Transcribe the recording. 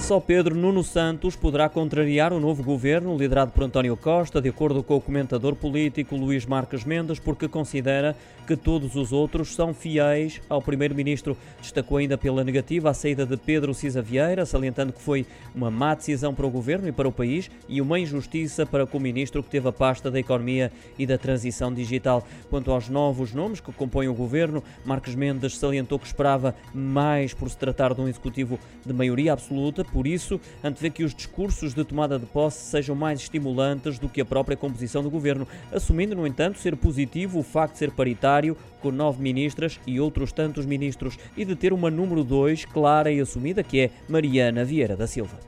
Só Pedro Nuno Santos poderá contrariar o novo governo liderado por António Costa, de acordo com o comentador político Luís Marques Mendes, porque considera que todos os outros são fiéis ao primeiro-ministro. Destacou ainda pela negativa a saída de Pedro Cisa Vieira, salientando que foi uma má decisão para o governo e para o país e uma injustiça para com o ministro que teve a pasta da economia e da transição digital. Quanto aos novos nomes que compõem o governo, Marques Mendes salientou que esperava mais por se tratar de um executivo de maioria absoluta por isso, antevê que os discursos de tomada de posse sejam mais estimulantes do que a própria composição do governo, assumindo, no entanto, ser positivo o facto de ser paritário, com nove ministras e outros tantos ministros, e de ter uma número dois clara e assumida, que é Mariana Vieira da Silva.